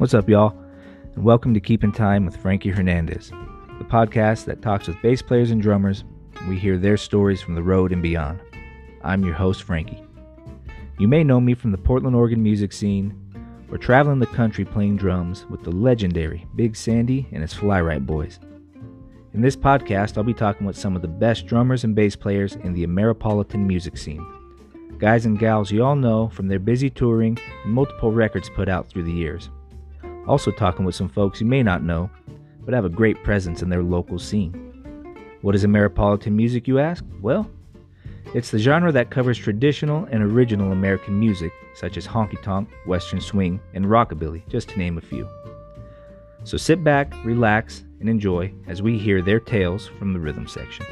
What's up, y'all? And welcome to Keeping Time with Frankie Hernandez, the podcast that talks with bass players and drummers. And we hear their stories from the road and beyond. I'm your host, Frankie. You may know me from the Portland, Oregon music scene or traveling the country playing drums with the legendary Big Sandy and his Fly-Rite Boys. In this podcast, I'll be talking with some of the best drummers and bass players in the Ameripolitan music scene. Guys and gals you all know from their busy touring and multiple records put out through the years. Also, talking with some folks you may not know, but have a great presence in their local scene. What is Ameripolitan music, you ask? Well, it's the genre that covers traditional and original American music, such as honky tonk, western swing, and rockabilly, just to name a few. So sit back, relax, and enjoy as we hear their tales from the rhythm section.